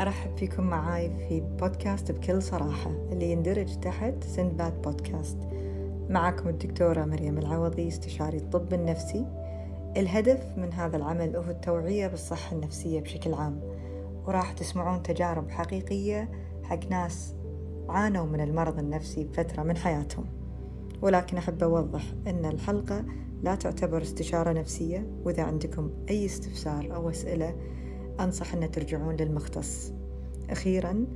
أرحب فيكم معاي في بودكاست بكل صراحة اللي يندرج تحت سندباد بودكاست. معكم الدكتورة مريم العوضي استشاري الطب النفسي. الهدف من هذا العمل هو التوعية بالصحة النفسية بشكل عام وراح تسمعون تجارب حقيقية حق ناس عانوا من المرض النفسي بفترة من حياتهم. ولكن أحب أوضح أن الحلقة لا تعتبر استشارة نفسية وإذا عندكم أي استفسار أو أسئلة أنصح أن ترجعون للمختص. أخيرا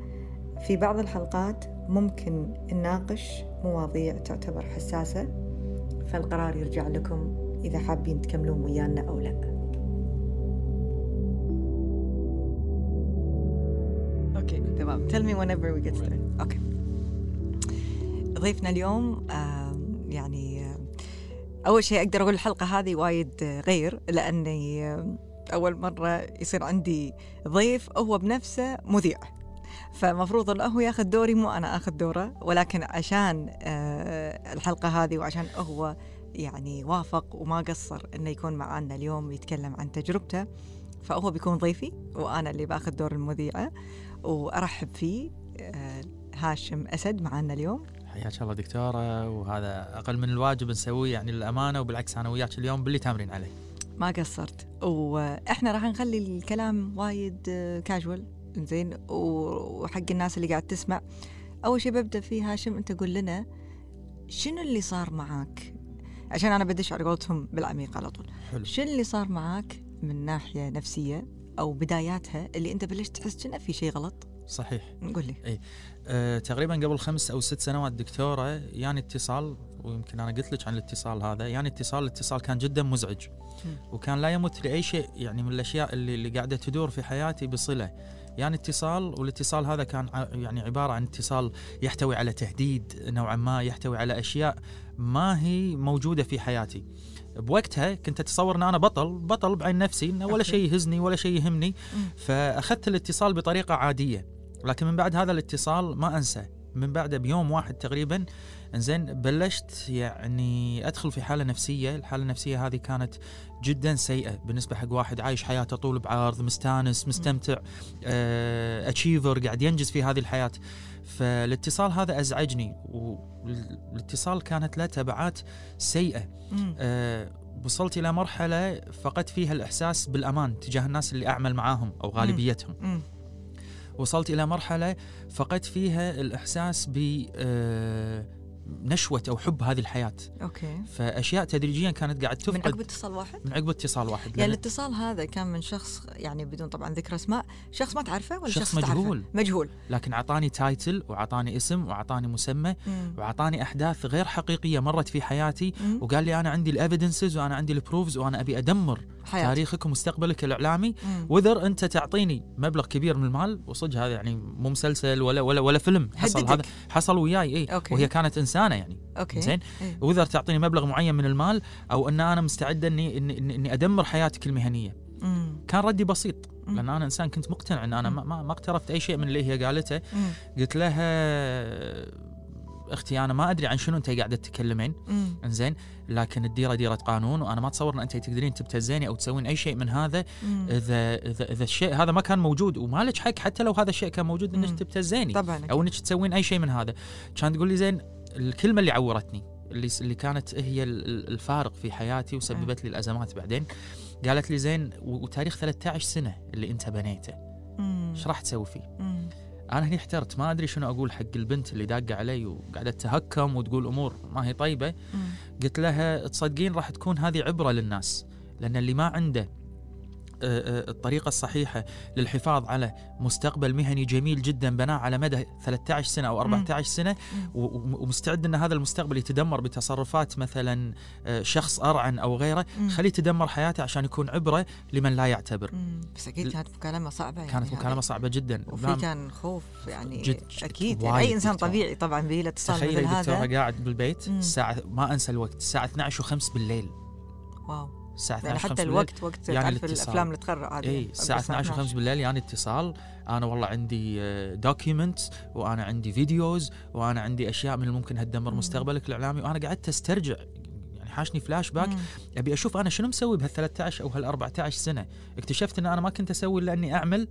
في بعض الحلقات ممكن نناقش مواضيع تعتبر حساسة فالقرار يرجع لكم إذا حابين تكملون ويانا أو لا. okay تمام. Tell me whenever we get started. okay. ضيفنا اليوم يعني أول شيء أقدر أقول الحلقة هذه وايد غير لأني أول مرة يصير عندي ضيف هو بنفسه مذيع. فمفروض انه هو ياخذ دوري مو أنا آخذ دوره ولكن عشان الحلقة هذه وعشان هو يعني وافق وما قصر إنه يكون معنا اليوم يتكلم عن تجربته فهو بيكون ضيفي وأنا اللي باخذ دور المذيعة. وأرحب فيه هاشم أسد معنا اليوم. حياك الله دكتورة وهذا أقل من الواجب نسويه يعني للأمانة وبالعكس أنا وياك اليوم باللي تامرين عليه. ما قصرت. وإحنا راح نخلي الكلام وايد كاجوال زين وحق الناس اللي قاعد تسمع. أول شيء ببدأ فيه هاشم أنت قول لنا شنو اللي صار معاك؟ عشان أنا بدش على قولتهم بالعميق على طول. حلو. شنو اللي صار معاك من ناحية نفسية أو بداياتها اللي أنت بلشت تحس إنه في شيء غلط؟ صحيح. قول لي. إي. أه تقريبا قبل خمس أو ست سنوات دكتورة يعني اتصال ويمكن أنا قلت لك عن الاتصال هذا يعني اتصال الاتصال كان جدا مزعج. وكان لا يمت لأي شيء يعني من الأشياء اللي, اللي قاعدة تدور في حياتي بصلة. يعني اتصال والاتصال هذا كان يعني عبارة عن اتصال يحتوي على تهديد نوعا ما يحتوي على أشياء ما هي موجودة في حياتي. بوقتها كنت أتصور إن أنا بطل بطل بعين نفسي انه ولا شيء يهزني ولا شيء يهمني. فأخذت الاتصال بطريقة عادية. لكن من بعد هذا الاتصال ما أنسى من بعده بيوم واحد تقريبا إنزين بلشت يعني أدخل في حالة نفسية، الحالة النفسية هذه كانت جدا سيئة بالنسبة حق واحد عايش حياته طول بعرض، مستانس، مستمتع، اتشيفر قاعد ينجز في هذه الحياة. فالاتصال هذا أزعجني والاتصال كانت له تبعات سيئة. أه وصلت إلى مرحلة فقدت فيها الإحساس بالأمان تجاه الناس اللي أعمل معاهم أو غالبيتهم. وصلت إلى مرحلة فقدت فيها الإحساس ب نشوة أو حب هذه الحياة okay فأشياء تدريجيا كانت قاعد تفقد من عقب اتصال واحد من عقب اتصال واحد يعني الاتصال هذا كان من شخص يعني بدون طبعا ذكر أسماء شخص ما تعرفه ولا شخص شخص تعرفه؟ مجهول. مجهول لكن أعطاني title وأعطاني اسم وأعطاني مسمى مم. وأعطاني أحداث غير حقيقية مرت في حياتي مم. وقال لي أنا عندي ال evidences وأنا عندي ال proofs وأنا أبي أدمر حياتي. تاريخك ومستقبلك الإعلامي مم. whether أنت تعطيني مبلغ كبير من المال وصدق هذا يعني مو مسلسل ولا ولا ولا فيلم حصل. هذا حصل وياي اي. وهي كانت انسانه يعني okay زين إيه. وإذا تعطيني مبلغ معين من المال أو أن أنا مستعده اني اني, إني, أدمر حياتك المهنيه مم. كان ردي بسيط مم. لأن أنا إنسان كنت مقتنع إن أنا ما, ما, اقترفت أي شيء من اللي هي قالته مم. قلت لها أختي أنا ما أدري عن شنو أنت قاعدة تتكلمين. إنزين لكن الديرة ديرة قانون وأنا ما أتصور إن أنت تقدرين تبتزيني أو تسوين أي شيء من هذا مم. اذا اذا إذا الشيء هذا ما كان موجود وما لك حق حتى لو هذا الشيء كان موجود. إنك تبتزيني طبعا. أو إنك تسوين أي شيء من هذا كان تقول لي زين الكلمة اللي عورتني اللي اللي كانت هي ال- ال- الفارق في حياتي وسببت لي الأزمات بعدين قالت لي زين وتاريخ 13 سنة اللي انت بنيته. إيش راح تسوي فيه؟ مم. أنا هني احترت ما أدري شنو أقول حق البنت اللي داقة علي وقاعدة تهكم وتقول أمور ما هي طيبة مم. قلت لها تصدقين راح تكون هذه عبرة للناس لأن اللي ما عنده الطريقة الصحيحة للحفاظ على مستقبل مهني جميل جدا بناه على مدى 13 سنة أو 14 سنة ومستعد أن هذا المستقبل يتدمر بتصرفات مثلا آه، شخص أرعن أو غيره. خليه يتدمر حياته عشان يكون عبرة لمن لا يعتبر. بس أكيد كانت مكالمة صعبة يعني كانت مكالمة. صعبة جدا وفي نعم. كان خوف يعني جد- وايد يعني أي إنسان دكتور. طبيعي طبعا به له اتصال تخيلي مثل دكتورة هذا قاعد بالبيت. الساعة ما أنسى الوقت الساعة 12 وخمس بالليل واو الساعة 12 يعني حتى بالليل. الوقت وقت يعني تعرف الاتصال. الأفلام اللي تقرا هذه اي الساعة 12 وخمس بالليل يعني اتصال أنا والله عندي documents وأنا عندي videos وأنا عندي أشياء من اللي ممكن هتدمر. مستقبلك الإعلامي وأنا قعدت أسترجع يعني حاشني فلاش باك مم. أبي أشوف أنا شنو مسوي بهال 13 أو هال 14 سنة اكتشفت إن أنا ما كنت أسوي إلا إني أعمل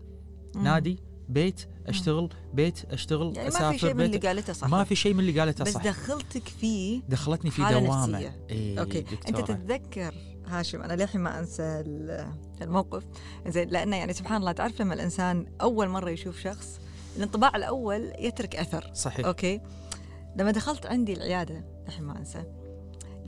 مم. نادي بيت أشتغل بيت أشتغل يعني ما أسافر في شيء من اللي قالته صح ما في شيء من اللي قالته بس صح دخلتك فيه دخلتني في دوامة. إيه okay أنت دكتورة. تتذكر هاشم أنا للحين ما أنسى ال- الموقف. زين لأنه يعني سبحان الله تعرف لما الإنسان أول مرة يشوف شخص الانطباع الأول يترك أثر. صحيح. أوكي؟ لما دخلت عندي العيادة الحين ما أنسى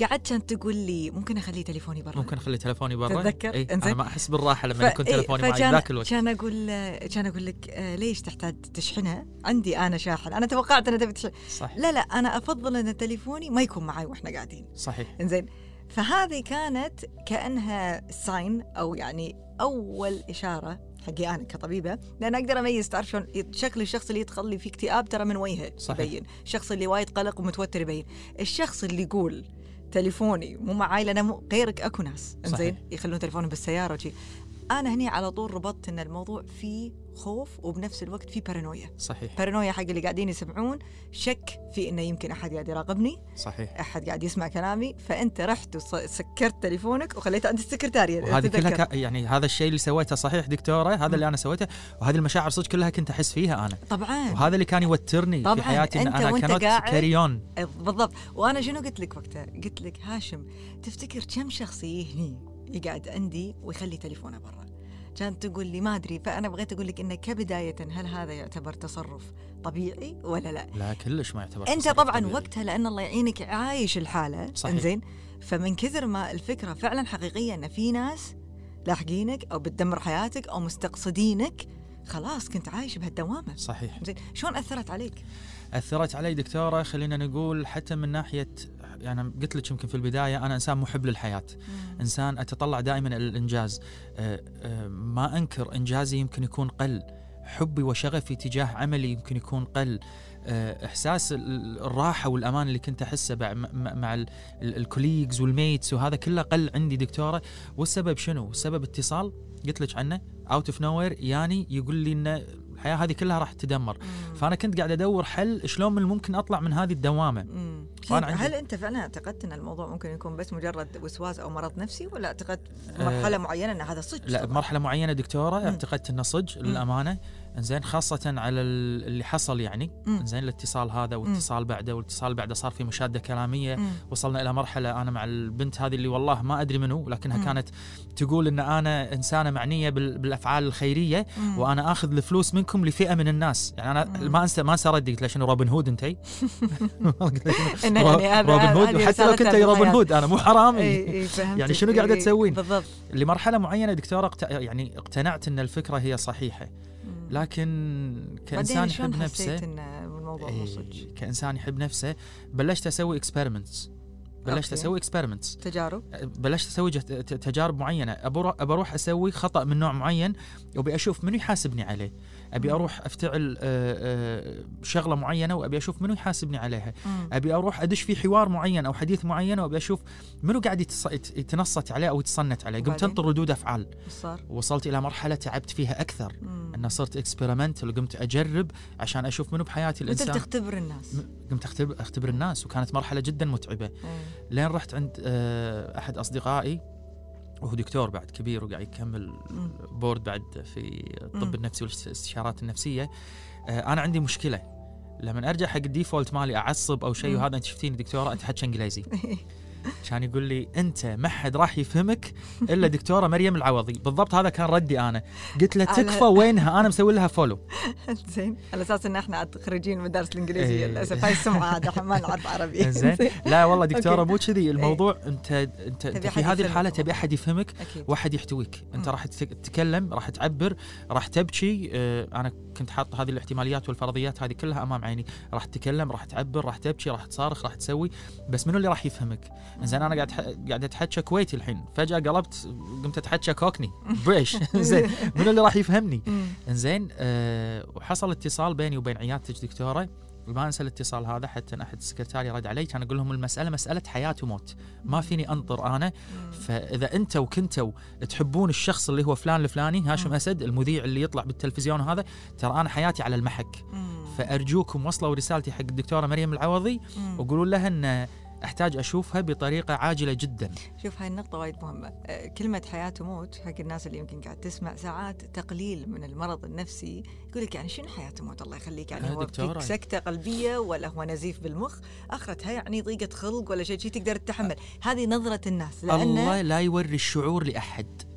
قعدت كانت تقول لي ممكن أخلي تليفوني برا؟ ممكن أخلي تليفوني برا؟ تتذكر؟ إيه؟ أنا ما أحس بالراحة لما ف- يكون إيه، تليفوني معي فكان- ذاك الوقت. كان أقول كان أقول لك آه، ليش تحتاج تشحنها؟ عندي أنا شاحن، أنا توقعت انها تبي تشحن، صح لا لا أنا أفضل إن تليفوني ما يكون معي وإحنا قاعدين، صحيح. إنزين. فهذه كانت كأنها sign أو يعني أول إشارة حقي أنا كطبيبة لأن أقدر أميز تعرف شلون شكل الشخص اللي يدخل لي في اكتئاب ترى من وجهه. يبين، الشخص اللي وايد قلق ومتوتر يبين، الشخص اللي يقول تليفوني مو معاي لأن غيرك أكو ناس صحيح. يخلون تليفونهم بالسيارة وشي أنا هني على طول ربطت إن الموضوع فيه خوف وبنفس الوقت فيه بارانويا صحيح. بارانويا حق اللي قاعدين يسمعون شك في إنه يمكن أحد قاعد يراقبني. صحيح. أحد قاعد يسمع كلامي. فأنت رحت وسكرت تليفونك وخليته عند السكرتاريه وهذه كلها. يعني هذا الشيء اللي سويته صحيح دكتورة هذا اللي أنا سويته وهذه المشاعر صدق كلها كنت أحس فيها أنا. طبعا. وهذا اللي كان يوترني طبعاً. في حياتي إن أنا قاعد- كاريون بالضبط. وأنا شنو قلت لك وقتها؟ قلت لك هاشم تفتكر كم شخص يجي هني يقعد عندي ويخلي تليفونه برا؟ كانت تقول لي ما أدري فأنا بغيت أقول لك انه كبداية هل هذا يعتبر تصرف طبيعي ولا لا لا كلش ما يعتبر أنت طبعا طبيعي. وقتها لأن الله يعينك عايش الحالة صحيح. إنزين فمن كثر ما الفكرة فعلا حقيقية إن في ناس لاحقينك أو بتدمر حياتك أو مستقصدينك خلاص كنت عايش بهالدوامة صحيح زين شلون أثرت عليك؟ أثرت علي دكتورة خلينا نقول حتى من ناحية يعني قلت لك يمكن في البداية أنا إنسان محب للحياه إنسان أتطلع دائما إلى الإنجاز. أه، أه، ما أنكر إنجازي يمكن يكون قل. حبي وشغفي تجاه عملي يمكن يكون قل. أه، إحساس ال- الراحة والأمان اللي كنت أحسه مع, مع- مع ال- ال- الcolleagues و mates وهذا كله قل عندي دكتورة. والسبب شنو؟ السبب اتصال. قلت لك عنه out of nowhere يعني يقول لي ان الحياة هذه كلها راح تدمر. فأنا كنت قاعد أدور حل شلون من الممكن أطلع من هذه الدوامة. مم. فأنا عندي- هل أنت فعلا اعتقدت أن الموضوع ممكن يكون بس مجرد وسواس أو مرض نفسي ولا اعتقدت بمرحله معينة أن هذا صدق لا؟ بمرحله معينة دكتورة مم. اعتقدت أنه صج للأمانة زين خاصة على ال- اللي حصل يعني. زين الاتصال هذا واتصال بعده والاتصال بعده صار في مشادة كلامية مم. وصلنا إلى مرحلة أنا مع البنت هذه اللي والله ما أدري منو لكنها مم. كانت تقول إن أنا إنسانة معنية بال- بالأفعال الخيرية مم. وأنا آخذ الفلوس منكم لفئة من الناس يعني أنا مم. ما انسى ما أنسى ردي قلت له شنو روبن هود انتي إنه يعني هذا- روبن هود وحتى لو كنت روبن. هود أنا مو حرامي إي فهمت يعني شنو قاعدة تسوين؟ بالضبط لمرحلة معينة دكتوره. يعني اقتنعت إن الفكرة هي صحيحة. لكن كإنسان يحب نفسه إن الموضوع مو صدق إيه كإنسان يحب نفسه بلشت أسوي experiments بلشت. أسوي experiments تجارب بلشت أسوي تجارب معينة ابى أروح أسوي خطأ من نوع معين وأبي أشوف منو يحاسبني عليه أبي. أروح أفتعل شغلة معينة وأبي أشوف منو يحاسبني عليها. أبي أروح أدش في حوار معين أو حديث معين وأبي أشوف منو قاعد يتنصت عليه أو يتصنت عليه قمت؟ أنطر ردود أفعال؟ وصلت إلى مرحلة تعبت فيها أكثر. انه صرت experimental وقمت أجرب عشان أشوف منو بحياتي الإنسان تختبر الناس قمت اختبر أختبر الناس وكانت مرحلة جدا متعبة. لين رحت عند آه، أحد أصدقائي وهو دكتور بعد كبير وقاعد يكمل. board بعد في الطب مم. النفسي والاستشارات النفسية آه، أنا عندي مشكلة لما أرجع حق ال default مالي أعصب أو شيء. وهذا أنت شفتيني دكتورة أتحكى إنجليزي كان يقول لي أنت ما حد راح يفهمك إلا دكتورة مريم العوضي. بالضبط هذا كان ردي أنا. قلت له تكفى وينها؟ أنا مسوي لها فولو زين. على أساس إن إحنا خريجين المدارس الإنجليزية. إيه. للأسف هاي السمعة إحنا ما نعرف عربي. زين. لا والله دكتورة. مو كذي. الموضوع أنت أنت, أنت في هذه الحالة. تبي أحد يفهمك واحد يحتويك. أنت. راح تت- تتكلم راح تعبر راح تبكي. آه، أنا كنت حاط هذه الاحتماليات والفرضيات هذه كلها أمام عيني. راح تتكلم راح تعبر راح تبكي راح تصارخ راح تسوي. بس منو اللي راح يفهمك؟ زين أنا قاعد ح- قاعد أتحكى كويتي الحين فجأة قلبت قمت أتحكى كوكني بريش زين منو اللي راح يفهمني. انزين أه وحصل اتصال بيني وبين عيادتك دكتورة ما أنسى الاتصال هذا حتى أحد السكرتاري رد علي كان أقول لهم المسألة مسألة حياة وموت ما فيني أنطر أنا. فإذا أنتوا كنتوا تحبون الشخص اللي هو فلان الفلاني هاشم. أسد المذيع اللي يطلع بالتلفزيون هذا ترى أنا حياتي على المحك. فأرجوكم وصلوا رسالتي حق الدكتورة مريم العوضي. وقولوا لها أن أحتاج أشوفها بطريقة عاجلة جدا. شوف هاي النقطة وايد مهمة. آه، كلمة حياة وموت حق الناس اللي يمكن قاعد تسمع ساعات تقليل من المرض النفسي. يقول لك يعني شنو حياة وموت؟ الله يخليك يعني آه، هو. فيك سكتة قلبية ولا هو نزيف بالمخ. اخرتها يعني ضيقة خلق ولا شيء شي تقدر تتحمل. هذه نظرة الناس لأن الله لا يوري الشعور لأحد.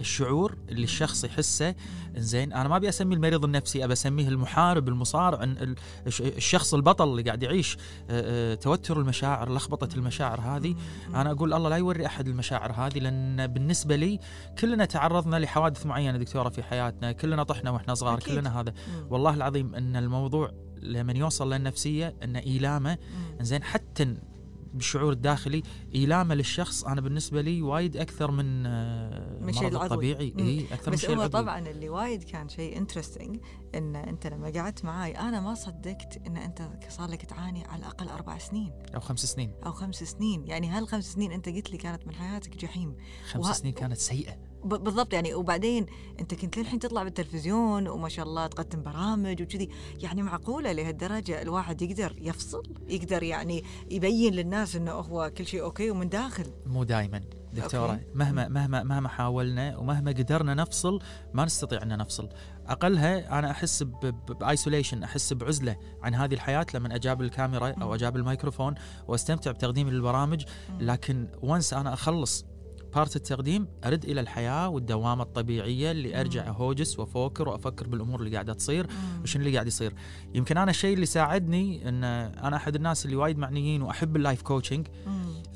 الشعور اللي الشخص يحسه زين أنا ما أبي اسميه المريض النفسي ابى أسميه المحارب المصارع ال- الش- الشخص البطل اللي قاعد يعيش آه، آه، توتر المشاعر لخبطة المشاعر هذه أنا أقول الله لا يوري أحد المشاعر هذه لأن بالنسبة لي كلنا تعرضنا لحوادث معينة دكتورة في حياتنا كلنا طحنا وإحنا صغار أكيد. كلنا هذا. والله العظيم إن الموضوع لما يوصل للنفسية ان إيلامه. زين حتى بالشعور الداخلي إيلامه للشخص. أنا بالنسبة لي وايد أكثر من آه، من شيء المرض العضوي. الطبيعي. مم. اي أكثر من شيء العضوي. طبعا اللي وايد كان شيء interesting إن أنت لما قعدت معاي أنا ما صدقت إن أنت صار لك تعاني على الأقل أربع سنين. أو خمس سنين. أو خمس سنين. يعني هالخمس سنين أنت قلت لي كانت من حياتك جحيم. خمس وه- سنين كانت سيئة. بالضبط يعني. وبعدين أنت كنت للحين تطلع بالتلفزيون وما شاء الله تقدم برامج وكذي. يعني معقولة لهالدرجة الواحد يقدر يفصل يقدر يعني يبين للناس إنه هو كل شيء okay ومن داخل. مو دائما دكتورة okay. مهما مهما مهما حاولنا ومهما قدرنا نفصل ما نستطيع أن نفصل. أقلها أنا أحس ب isolation أحس بعزلة عن هذه الحياة لما أجاب الكاميرا. أو أجاب الميكروفون وأستمتع بتقديم البرامج لكن once أنا أخلص part التقديم أرد إلى الحياة والدوامه الطبيعية اللي أرجع أهوجس وافكر وأفكر بالأمور اللي قاعدة تصير وشنو اللي قاعد يصير. يمكن أنا الشيء اللي ساعدني إن أنا أحد الناس اللي وايد معنيين وأحب ال life coaching.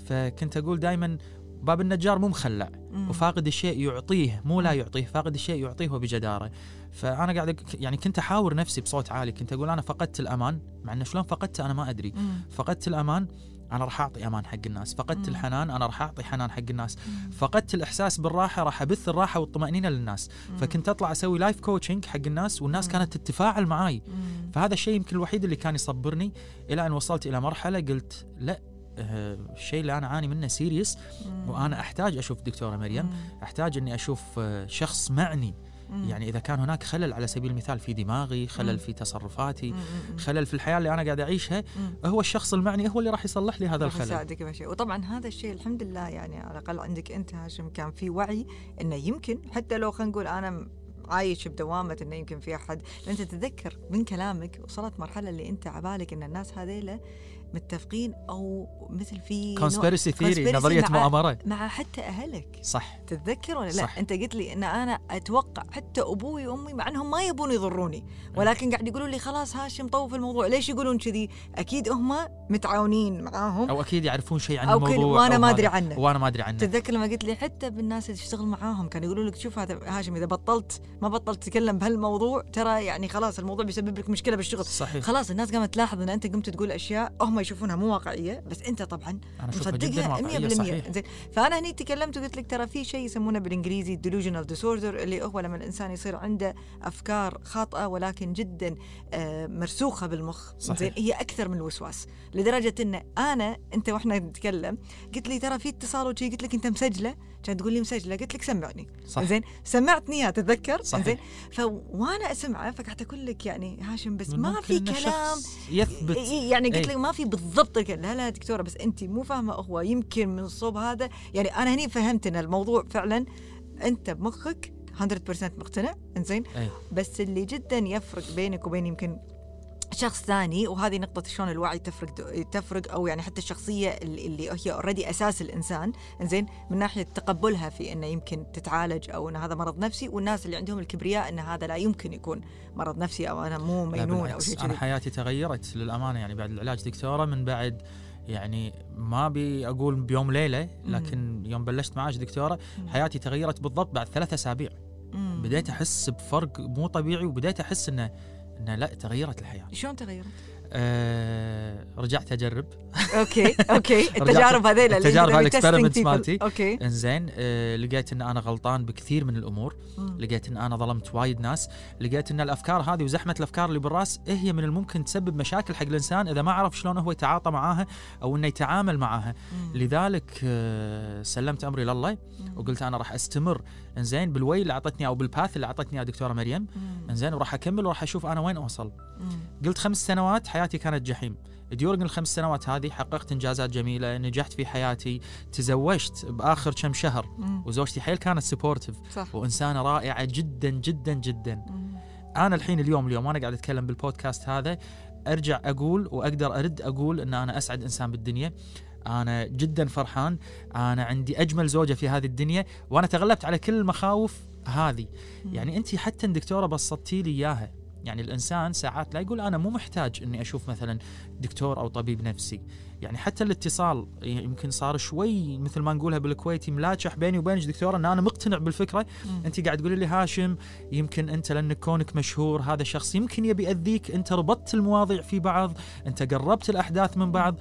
فكنت أقول دائما باب النجار مو مخلع. وفاقد الشيء يعطيه مو لا يعطيه فاقد الشيء يعطيه وبجداره فأنا قاعد يعني كنت أحاور نفسي بصوت عالي كنت أقول أنا فقدت الأمان مع إنه شلون فقدته أنا ما أدري. فقدت الأمان أنا راح أعطي أمان حق الناس فقدت مم. الحنان أنا راح أعطي حنان حق الناس مم. فقدت الإحساس بالراحة راح أبث الراحة والطمأنينة للناس فكنت أطلع أسوي life coaching حق الناس والناس مم. كانت تتفاعل معاي مم. فهذا الشيء يمكن الوحيد اللي كان يصبرني إلى أن وصلت إلى مرحلة قلت لا آه، الشيء اللي أنا أعاني منه serious مم. وأنا أحتاج أشوف دكتورة مريم مم. أحتاج إني أشوف آه، شخص معني مم. يعني إذا كان هناك خلل على سبيل المثال في دماغي مم. خلل في تصرفاتي مم. خلل في الحياة اللي أنا قاعد أعيشها مم. هو الشخص المعني هو اللي راح يصلح لي هذا الخلل يساعدك بشيء وطبعا هذا الشيء الحمد لله يعني على الأقل عندك أنت هاشم كان في وعي إنه يمكن حتى لو خلينا نقول أنا عايش بدوامة إنه يمكن في أحد لأن أنت تتذكر من كلامك وصلت مرحلة اللي أنت عبالك إن الناس هذيلا متفقين أو مثل في conspiracy theory نظرية مع- مؤامره مع حتى أهلك. صح. تتذكر ولا لا؟ صح. أنت قلت لي إن أنا أتوقع حتى أبوي وأمي مع إنهم ما يبون يضروني. ولكن قاعد يقولوا لي خلاص هاشم طوف الموضوع ليش يقولون كذي؟ أكيد هم متعاونين معاهم. أو أكيد يعرفون شيء عن أو الموضوع وأنا أو ما هذا. أدري عنه. وأنا ما أدري عنه. تتذكر لما قلت لي حتى بالناس اللي تشتغل معاهم كانوا يقولوا لك شوف هذا هاشم إذا بطلت ما بطلت تتكلم بهالموضوع ترى يعني خلاص الموضوع بيسبب لك مشكلة بالشغل. صحيح. خلاص الناس قامت تلاحظ إن أنت قمت تقول أشياء هم يشوفونها مو واقعية بس أنت طبعا مصدقها واقعية 100% صحيح. زين فأنا هني تكلمت وقلت لك ترى في شيء يسمونه بالإنجليزي delusional disorder اللي هو لما الإنسان يصير عنده أفكار خاطئة ولكن جدا آه، مرسوخة بالمخ. زين هي أكثر من الوسواس. لدرجة إن أنا أنت وإحنا نتكلم قلت لي ترى في اتصال وشي قلت لك أنت مسجلة؟ كان تقول لي مسجلة قلت لك سمعني. صح. زين سمعتني اياها تتذكر؟ صحيح. زين. فوانا أسمعه فقعدت أقول لك يعني هاشم بس ما في كلام. يثبت. يعني قلت. لك ما في بالضبط لا لا دكتورة بس انت مو فاهمة هو يمكن من الصوب هذا. يعني أنا هني فهمت إن الموضوع فعلا أنت بمخك 100% مقتنع. انزين. بس اللي جدا يفرق بينك وبين يمكن شخص ثاني وهذه نقطة شلون الوعي تفرق تفرق أو يعني حتى الشخصية اللي هي اوريدي أساس الإنسان إنزين من ناحية تقبلها في إنه يمكن تتعالج أو إن هذا مرض نفسي والناس اللي عندهم الكبرياء إن هذا لا يمكن يكون مرض نفسي أو أنا مو مجنون بالعكس شيء كذي حياتي تغيرت للأمانة يعني بعد العلاج دكتورة من بعد يعني ما أبي أقول بيوم ليلة لكن يوم بلشت معاش دكتورة. حياتي تغيرت بالضبط بعد ثلاثة أسابيع. بديت أحس بفرق مو طبيعي وبديت أحس إنه إنه لا تغيرت الحياة شلون تغيرت؟ أه رجعت أجرب okay okay التجارب هذيلا اللي التجارب testing ال experiments. مالتي. okay إنزين أه لقيت إن أنا غلطان بكثير من الأمور مم. لقيت إن أنا ظلمت وايد ناس لقيت إن الأفكار هذه وزحمة الأفكار اللي بالرأس هي من الممكن تسبب مشاكل حق الإنسان إذا ما عرف شلون هو يتعاطى معاها أو إنه يتعامل معاها مم. لذلك آه، سلمت أمري لله. وقلت أنا راح أستمر إنزين بال way اللي أعطتني أو بال path اللي أعطتني دكتورة مريم. إنزين وراح أكمل وراح أشوف أنا وين أوصل مم. قلت خمس سنوات حياتي كانت جحيم. during الخمس سنوات هذه حققت إنجازات جميلة نجحت في حياتي تزوجت بآخر كم شهر مم. وزوجتي حيل كانت supportive وإنسانة رائعة جدا جدا جدا. مم. أنا الحين اليوم اليوم وأنا قاعد أتكلم بالبودكاست هذا أرجع أقول وأقدر أرد أقول إن أنا أسعد إنسان بالدنيا. أنا جدا فرحان. أنا عندي أجمل زوجة في هذه الدنيا وأنا تغلبت على كل المخاوف هذه. يعني انت حتى دكتورة بسطتي لي إياها. يعني الإنسان ساعات لا يقول أنا مو محتاج إني أشوف مثلا دكتور أو طبيب نفسي. يعني حتى الاتصال يمكن صار شوي مثل ما نقولها بالكويتي ملاجح بيني وبينك دكتوره إن أنا مقتنع بالفكرة. مم. انت قاعد تقولي لي هاشم يمكن أنت لأنك كونك مشهور هذا الشخص يمكن يبي يأذيك أنت ربطت المواضيع في بعض أنت قربت الأحداث من بعض.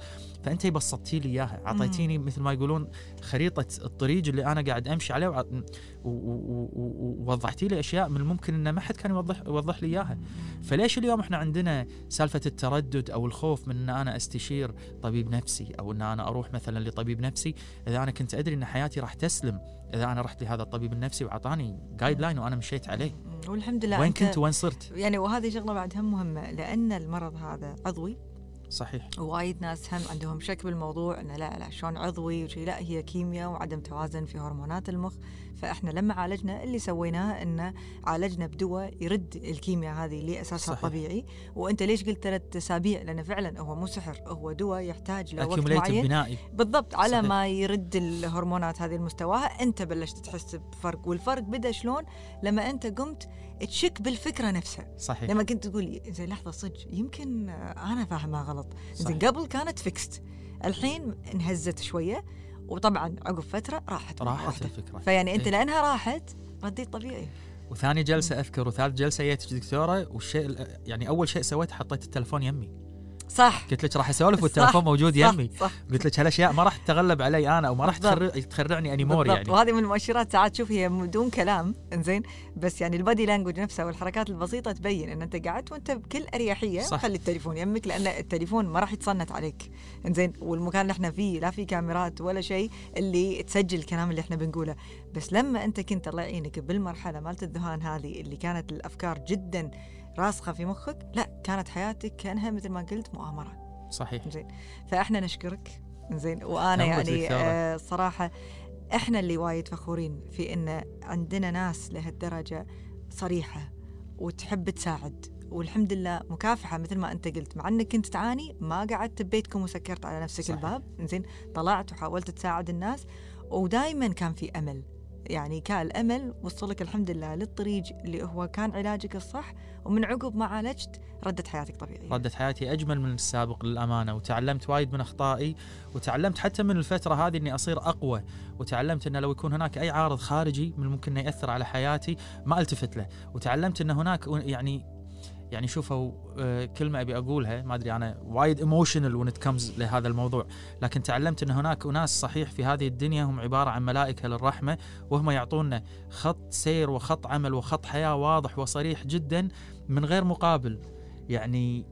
فأنت بسطتي لي إياها. أعطيتيني مثل ما يقولون خريطة الطريق اللي أنا قاعد أمشي عليه ووضحتي لي أشياء من الممكن إن ما حد كان يوضح يوضح لي إياها. فليش اليوم إحنا عندنا سالفة التردد أو الخوف من إن أنا أستشير طبيب نفسي أو إن أنا أروح مثلا لطبيب نفسي؟ إذا أنا كنت أدري إن حياتي راح تسلم إذا أنا رحت لهذا الطبيب النفسي وأعطاني جايد لاين وأنا مشيت عليه. والحمد لله وين كنت وين صرت؟ يعني وهذه شغلة بعد هم مهمة لأن المرض هذا عضوي صحيح. وايد ناس هم عندهم شك بالموضوع إنه لا لا شلون عضوي وشي؟ لا هي كيمياء وعدم توازن في هرمونات المخ. فإحنا لما عالجنا اللي سويناه إنه عالجنا بدواء يرد الكيمياء هذه اللي أساسها صحيح. طبيعي. وأنت ليش قلت ثلاث أسابيع؟ لأنه فعلا هو مو سحر هو دواء يحتاج لوقت معين. بنائي. بالضبط على صحيح. ما يرد الهرمونات هذه لمستواها أنت بلشت تحس بفرق والفرق بدأ شلون؟ لما أنت قمت تشك بالفكرة نفسها. صحيح. لما كنت تقول زين لحظة صدق يمكن أنا فاهمها غلط. زين. قبل كانت fixed الحين انهزت شوية. وطبعا عقب فترة راحت راحت. الفكرة فيعني أنت إيه. لأنها راحت رديت طبيعي وثاني جلسة أذكر وثالث جلسة جيت دكتورة والشيء يعني أول شيء سويت حطيت التلفون يمي صح. قلت لك راح أسولف والتلفون موجود صح يمي. صح. قلت لك هالأشياء ما راح تتغلب علي أنا وما راح بالضبط. تخر- تخرعني anymore بالضبط. يعني. وهذه من المؤشرات ساعات تشوف هي بدون كلام إنزين. بس يعني البادي لانجوج نفسها والحركات البسيطة تبين إن أنت قعدت وأنت بكل أريحية صح. خلي التليفون يمك لأن التليفون ما راح يتصنت عليك. إنزين. والمكان اللي إحنا فيه لا في كاميرات ولا شيء اللي تسجل الكلام اللي إحنا بنقوله. بس لما أنت كنت الله يعينك بالمرحلة مالت الذهان هذه اللي كانت الأفكار جدا راسخة في مخك. لا كانت حياتك كأنها مثل ما قلت مؤامرة. صحيح. زين. فإحنا نشكرك. زين. وأنا يعني. آه صراحة إحنا اللي وايد فخورين في إن عندنا ناس لهالدرجة صريحة وتحب تساعد. والحمد لله مكافحة مثل ما أنت قلت. مع إنك كنت تعاني ما قعدت ببيتكم وسكرت على نفسك صحيح. الباب. زين. طلعت وحاولت تساعد الناس. ودائما كان في أمل. يعني كان الامل وصلك الحمد لله للطريق اللي هو كان علاجك الصح ومن عقب ما عالجت ردت حياتك طبيعية. ردت حياتي أجمل من السابق للأمانة وتعلمت وايد من أخطائي وتعلمت حتى من الفترة هذه إني أصير أقوى وتعلمت انه لو يكون هناك أي عارض خارجي من الممكن إنه يأثر على حياتي ما ألتفت له وتعلمت إن هناك يعني يعني شوفوا آه، كلمه أبي أقولها ما أدري أنا وايد emotional when comes لهذا الموضوع. لكن تعلمت إن هناك أناس صحيح في هذه الدنيا هم عبارة عن ملائكة للرحمة وهم يعطونا خط سير وخط عمل وخط حياة واضح وصريح جدا من غير مقابل. يعني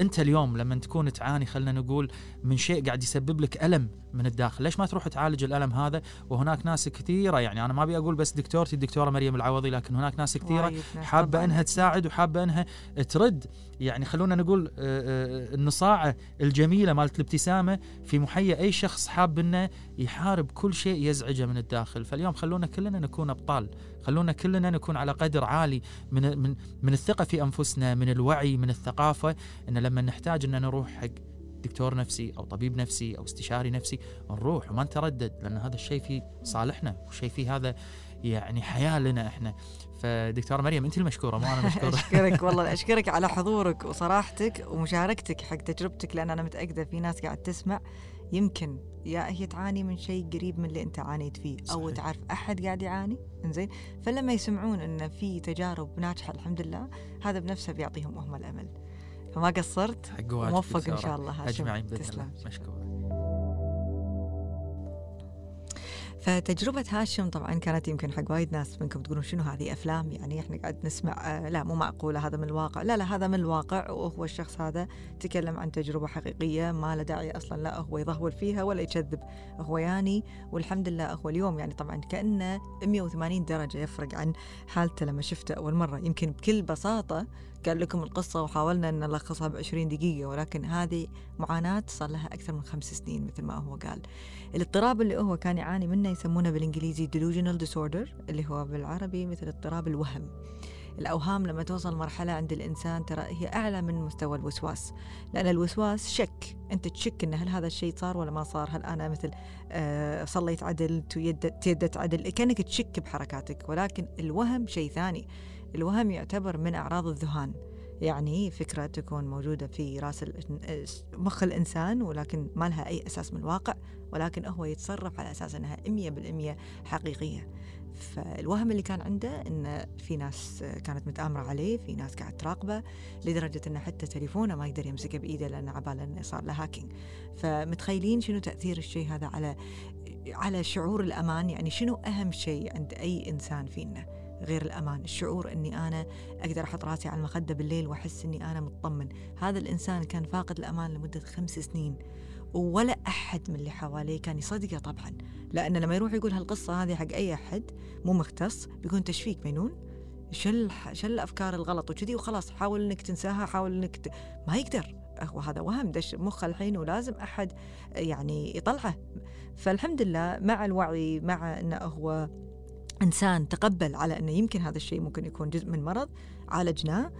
أنت اليوم لما تكون تعاني خلينا نقول من شيء قاعد يسبب لك ألم من الداخل. ليش ما تروح تعالج الألم هذا؟ وهناك ناس كثيرة يعني أنا ما أبي أقول بس دكتورتي الدكتورة مريم العوضي لكن هناك ناس كثيرة حابة. إنها تساعد وحابة إنها ترد. يعني خلونا نقول آه، آه، النصاعة الجميلة مالت الابتسامة في محيا أي شخص حاب إنه يحارب كل شيء يزعجه من الداخل. فاليوم خلونا كلنا نكون أبطال. خلونا كلنا نكون على قدر عالي من من من الثقة في أنفسنا من الوعي من الثقافة إن لما نحتاج إن نروح حق دكتور نفسي أو طبيب نفسي أو استشاري نفسي نروح وما نتردد لأن هذا الشيء في صالحنا وشيء في هذا يعني حياة لنا إحنا. فدكتورة مريم أنت المشكورة مو أنا مشكور أشكرك والله أشكرك على حضورك وصراحتك ومشاركتك حق تجربتك لأن أنا متأكدة في ناس قاعد تسمع. يمكن يا هي تعاني من شيء قريب من اللي أنت عانيت فيه أو صحيح. تعرف أحد قاعد يعاني؟ إنزين. فلما يسمعون إن في تجارب ناجحة الحمد لله هذا بنفسه بيعطيهم هم الأمل. فما قصرت. حق موفق إن. شاء الله هاشم. أجمعين بإذن الله. مشكور فتجربة هاشم طبعا كانت يمكن حق وايد ناس منكم تقولون شنو هذه أفلام؟ يعني إحنا قاعد نسمع آه لا مو معقولة هذا من الواقع. لا لا هذا من الواقع وهو الشخص هذا تكلم عن تجربة حقيقية ما له داعي أصلا لا هو يضهول فيها ولا يكذب هو يعني والحمد لله هو اليوم يعني طبعا كأنه 180 درجة يفرق عن حالته لما شفته أول مرة. يمكن بكل بساطة قال لكم القصة وحاولنا أن نلخصها بعشرين دقيقة ولكن هذه معاناة صار لها أكثر من خمس سنين مثل ما هو قال. الاضطراب اللي هو كان يعاني منه يسمونه بالإنجليزي delusional disorder اللي هو بالعربي مثل اضطراب الوهم. الأوهام لما توصل مرحلة عند الإنسان ترى هي أعلى من مستوى الوسواس. لأن الوسواس شك. أنت تشك أن هل هذا الشيء صار ولا ما صار؟ هل أنا مثل آه صليت عدل تيدت عدل؟ كأنك تشك بحركاتك. ولكن الوهم شيء ثاني. الوهم يعتبر من أعراض الذهان يعني فكرة تكون موجودة في رأس مخ الإنسان ولكن ما لها أي أساس من الواقع ولكن هو يتصرف على أساس أنها 100% حقيقية. فالوهم اللي كان عنده إن في ناس كانت متآمرة عليه في ناس قاعد تراقبه لدرجة انه حتى تليفونه ما يقدر يمسكه بإيده لأنه عباله انه صار له هاكينج فمتخيلين شنو تأثير الشيء هذا على على شعور الأمان؟ يعني شنو أهم شيء عند أي إنسان فينا؟ غير الأمان. الشعور أني أنا أقدر أحط راسي على المخدة بالليل وأحس أني أنا مطمن. هذا الإنسان كان فاقد الأمان لمدة خمس سنين ولا أحد من اللي حواليه كان يصدقه طبعا. لأن لما يروح يقول هالقصة هذه حق أي أحد مو مختص بيكون تشفيك مجنون شل شل الافكار الغلط وكذي وخلاص حاول إنك تنساها حاول إنك ت... ما يقدر. وهذا وهم دش مخه الحين ولازم أحد يعني يطلعه. فالحمد لله مع الوعي مع إنه هو إنسان تقبل على إنه يمكن هذا الشيء ممكن يكون جزء من مرض عالجناه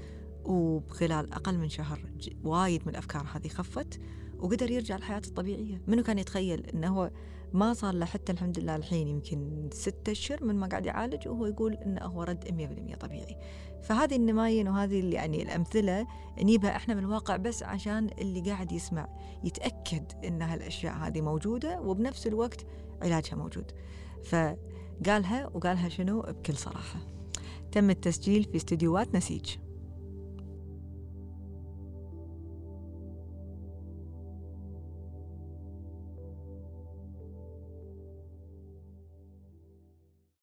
وبخلال أقل من شهر وايد من الأفكار هذه خفت وقدر يرجع لحياته الطبيعية. منو كان يتخيل أنه هو ما صار له حتى الحمد لله الحين يمكن ستة أشهر من ما قاعد يعالج وهو يقول أنه هو رد 100% طبيعي. فهذه النماين وهذه يعني الأمثلة نجيبها إحنا من الواقع بس عشان اللي قاعد يسمع يتأكد أن هالأشياء هذه موجودة وبنفس الوقت علاجها موجود. فقالها وقالها شنو؟ بكل صراحة. تم التسجيل في استديوهات نسيج.